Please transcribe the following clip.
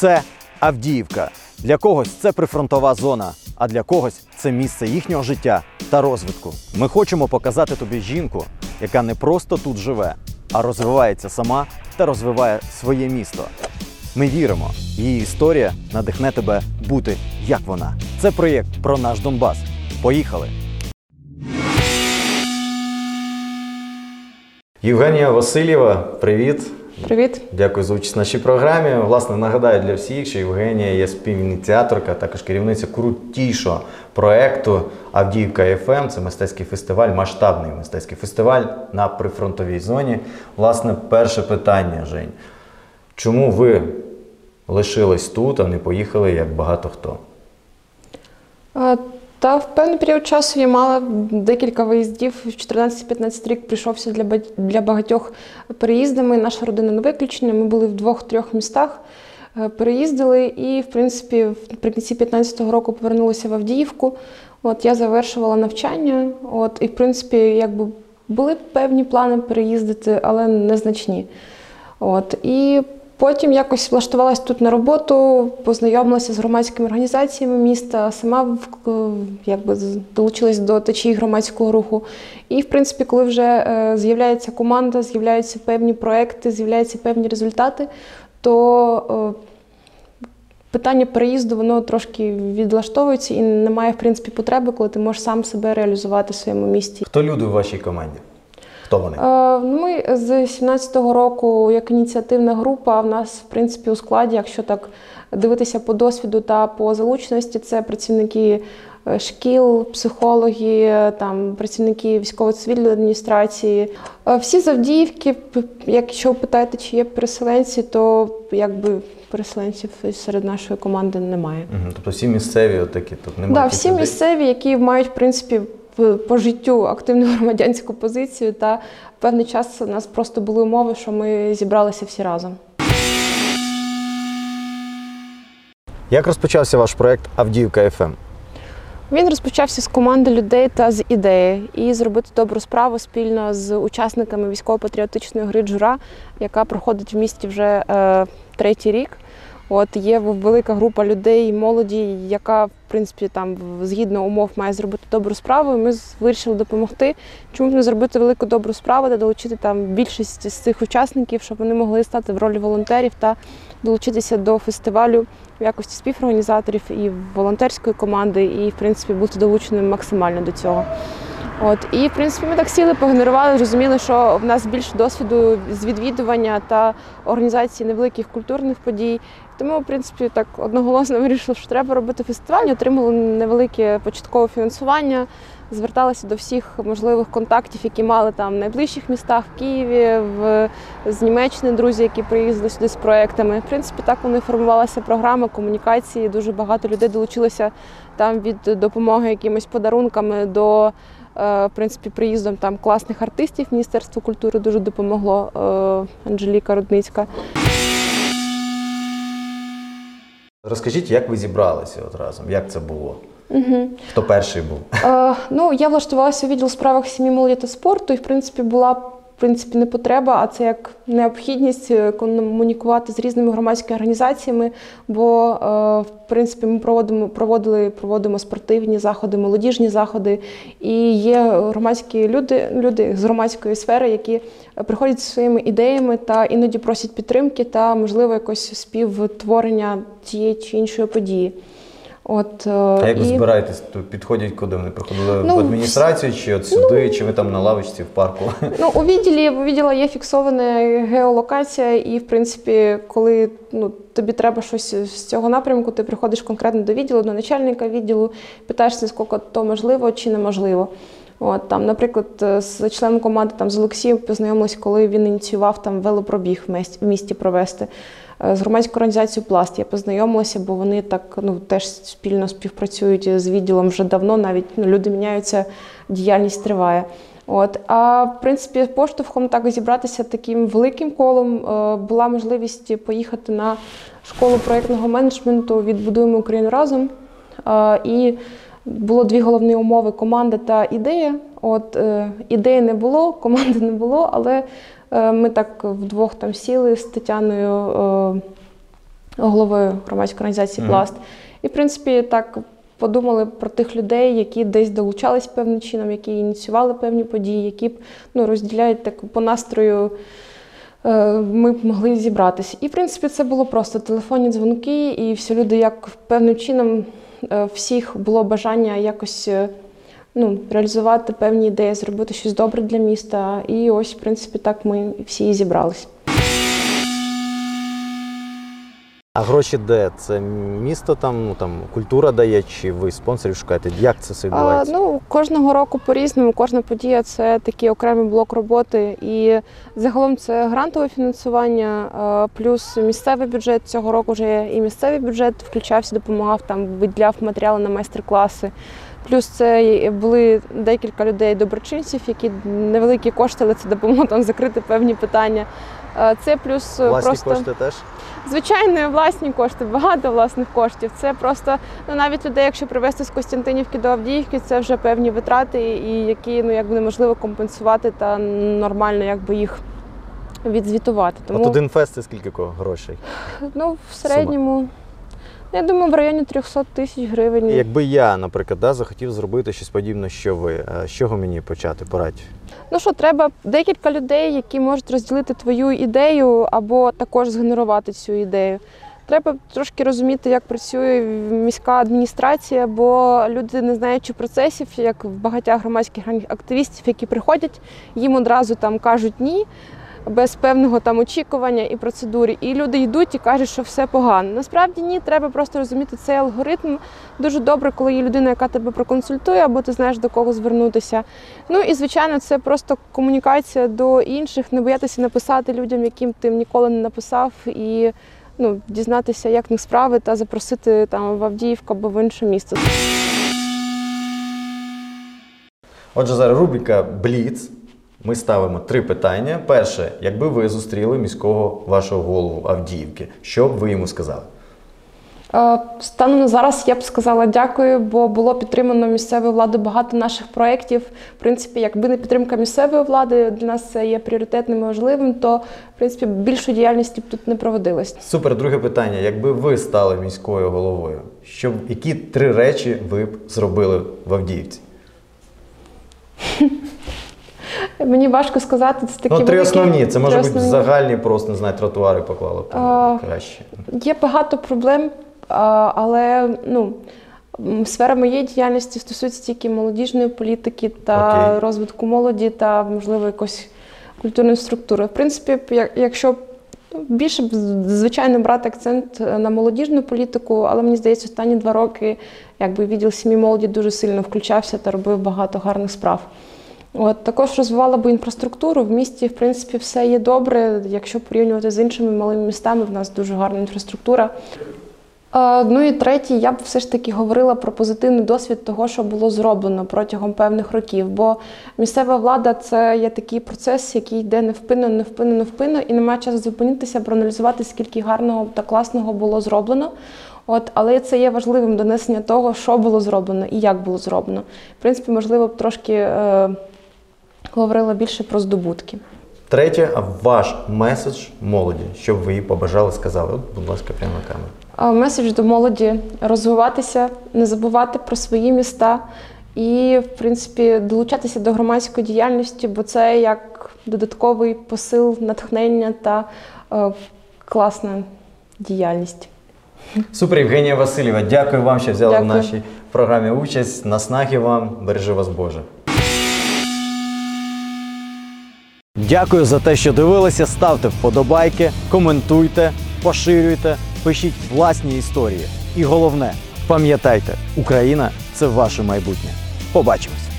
це Авдіївка. Для когось це прифронтова зона, а для когось це місце їхнього життя та розвитку. Ми хочемо показати тобі жінку, яка не просто тут живе, а розвивається сама та розвиває своє місто. Ми віримо, її історія надихне тебе бути як вона. Це проєкт про наш Донбас. Поїхали! Євгенія Васильєва, привіт! Привіт. Дякую за участь в нашій програмі. Власне, нагадаю для всіх, що Євгенія є співініціаторка, також керівниця крутішого проекту Авдіївка ФМ. Це мистецький фестиваль, масштабний мистецький фестиваль на прифронтовій зоні. Власне, перше питання, Жень. Чому ви лишились тут, а не поїхали, як багато хто? Е, Та в певний період часу я мала декілька виїздів. В 14-15 рік прийшовся для, для багатьох переїздами. Наша родина не виключення. Ми були в двох-трьох містах. е, Переїздили і, в принципі, наприкінці 15-го року повернулися в Авдіївку. От я завершувала навчання. От, і, в принципі, якби були певні плани переїздити, але незначні. От, і потім якось влаштувалася тут на роботу, познайомилася з громадськими організаціями міста, сама в- якби, долучилась до течії громадського руху. І, в принципі, коли вже е, з'являється команда, з'являються певні проекти, з'являються певні результати, то е, питання переїзду воно трошки відлаштовується і немає, в принципі, потреби, коли ти можеш сам себе реалізувати в своєму місті. Хто люди у вашій команді? Хто вони? Е, ну, Ми з 17-го року як ініціативна група. В нас, в принципі, у складі, якщо так дивитися по досвіду та по залученості, це працівники е, шкіл, психологи, там працівники військово-цивільної адміністрації. Е, Всі з Авдіївки, п- якщо ви питаєте, чи є переселенці, то якби переселенців серед нашої команди немає. Мгм, Тобто всі місцеві отакі тут немає. Да, всі людей? місцеві, які мають в принципі по життю активну громадянську позицію, та певний час у нас просто були умови, що ми зібралися всі разом. Як розпочався ваш проект Авдіївка ФМ? Він розпочався з команди людей та з ідеї і зробити добру справу спільно з учасниками військово-патріотичної гри Джура, яка проходить в місті вже е, третій рік. От є велика група людей, молоді, яка в принципі там згідно умов має зробити добру справу. І ми вирішили допомогти. Чому б не зробити велику добру справу та долучити там більшість з цих учасників, щоб вони могли стати в ролі волонтерів та долучитися до фестивалю в якості співорганізаторів і волонтерської команди, і в принципі бути долученим максимально до цього. От і в принципі ми так сіли, погенерували, зрозуміли, що в нас більше досвіду з відвідування та організації невеликих культурних подій. Тому, в принципі, так одноголосно вирішили, що треба робити фестиваль. Отримали невелике початкове фінансування, зверталися до всіх можливих контактів, які мали там в найближчих містах в Києві, в з Німеччини друзі, які приїздили сюди з проектами. В принципі, так вони формувалася програма комунікації. Дуже багато людей долучилося там від допомоги якимось подарунками до в принципі приїздом там класних артистів. Міністерство культури дуже допомогло. е, Анжеліка Рудницька. Розкажіть, як ви зібралися от разом? Як це було? Хто перший був? Е, ну, я влаштувалася у відділ справах сім'ї молоді та спорту, і в принципі була принципі не потреба, а це як необхідність е, комунікувати з різними громадськими організаціями. Бо е, в принципі ми проводимо проводили проводимо спортивні заходи, молодіжні заходи. І є громадські люди, люди з громадської сфери, які приходять зі своїми ідеями та іноді просять підтримки та можливо якось співтворення тієї чи іншої події. От, е, А як ви і- збираєтесь? Тут Підходять куди? Вони приходили Ну, в адміністрацію чи от сюди, чи ви там на лавочці в парку? Ну, у відділі у відділа є фіксована геолокація, і в принципі, коли ну, тобі треба щось з цього напрямку, ти приходиш конкретно до відділу, до начальника відділу, питаєшся, скільки то можливо чи неможливо. От там, наприклад, з членом команди там з Олексієм познайомились, коли він ініціював там велопробіг в місті провести. Е, З громадською організацією Пласт я познайомилася, бо вони так ну теж спільно співпрацюють з відділом вже давно. Навіть ну, люди міняються, діяльність триває. От а в принципі, поштовхом так зібратися таким великим колом е, була можливість поїхати на школу проєктного менеджменту Відбудуємо Україну разом. І було дві головні умови: команда та ідея. От е, ідеї не було, команди не було, але ми так вдвох там сіли з Тетяною. Е, головою громадської організації. Пласт. І, в принципі, так подумали про тих людей, які десь долучались певним чином, які ініціювали певні події, які б ну, розділяють так по настрою. е, Ми б могли зібратися. І, в принципі, це було просто телефонні дзвонки, і всі люди, як певним чином, е, всіх було бажання якось е, ну, реалізувати певні ідеї, зробити щось добре для міста. І ось, в принципі, так ми всі і зібрались. А гроші де? Це місто там, ну там культура дає, чи ви спонсорів шукаєте? Як це все А, відбувається? ну, кожного року по-різному, кожна подія це такий окремий блок роботи. І загалом це грантове фінансування, а, плюс місцевий бюджет. Цього року вже і місцевий бюджет включався, допомагав там, виділяв матеріали на майстер-класи. Плюс це були декілька людей доброчинців, які невеликі кошти, але це допомогло там закрити певні питання. Це плюс Власні просто кошти теж? Звичайно, власні кошти, багато власних коштів. Це просто ну навіть людей, якщо привезти з Костянтинівки до Авдіївки, це вже певні витрати, і які ну якби неможливо компенсувати та нормально якби їх відзвітувати. Тому От один фест це скільки грошей? ну в середньому. Я думаю, в районі 300 тисяч гривень. Якби я, наприклад, да, захотів зробити щось подібне, що ви, е, з чого мені почати? Порадь. Ну що, треба декілька людей, які можуть розділити твою ідею або також згенерувати цю ідею. Треба трошки розуміти, як працює міська адміністрація, бо люди, не знаючи процесів, як в багатьох громадських активістів, які приходять, їм одразу там кажуть ні. Без певного там очікування і процедури, і люди йдуть і кажуть, що все погано. Насправді ні, треба просто розуміти цей алгоритм. Дуже добре, коли є людина, яка тебе проконсультує, або ти знаєш до кого звернутися. Ну і звичайно, це просто комунікація до інших, не боятися написати людям, яким ти ніколи не написав, і ну, дізнатися, як в них справи, та запросити там в Авдіївку або в інше місто. Отже, зараз рубрика Бліц. Ми ставимо три питання. Перше, якби ви зустріли міського вашого голову Авдіївки, що б ви йому сказали? Е, Станом на зараз я б сказала дякую, бо було підтримано місцевою владою багато наших проєктів. В принципі, якби не підтримка місцевої влади, для нас це є пріоритетним і важливим, то в принципі більшої діяльності б тут не проводилось. Супер, друге питання. Якби ви стали міською головою, що б- які три речі ви б зробили в Авдіївці? Мені важко сказати, це такі ну, три великі- основні. Це може три бути основні. загальні, просто не знаю, тротуари поклали б там А, краще. Є багато проблем, а, але ну. м, Сфера моєї діяльності стосується тільки молодіжної політики та Окей. розвитку молоді та, можливо, якоїсь культурної структури. В принципі, як- якщо ну, більше б, звичайно брати акцент е, на молодіжну політику, але мені здається, останні два роки якби відділ сім'ї молоді дуже сильно включався та робив багато гарних справ. От також розвивала би інфраструктуру. В місті, в принципі, все є добре. Якщо порівнювати з іншими малими містами, в нас дуже гарна інфраструктура. Е, Ну і третє, я б все ж таки говорила про позитивний досвід того, що було зроблено протягом певних років. Бо місцева влада це є такий процес, який йде невпинно, невпинно, невпинно, і немає часу зупинитися, проаналізувати, скільки гарного та класного було зроблено. От, але це є важливим донесення того, що було зроблено і як було зроблено. В принципі, можливо, б трошки е, говорила більше про здобутки. Третє, а ваш меседж молоді, що б ви їй побажали, сказали. От, будь ласка, прямо на камеру. Меседж до молоді розвиватися, не забувати про свої міста і, в принципі, долучатися до громадської діяльності, бо це як додатковий посил, натхнення та е, класна діяльність. Супер, Євгенія Васильєва, дякую вам, що взяли в нашій програмі участь. Наснаги вам, бережи вас Боже. Дякую за те, що дивилися. Ставте вподобайки, коментуйте, поширюйте, пишіть власні історії. І головне, пам'ятайте, Україна це ваше майбутнє. Побачимось!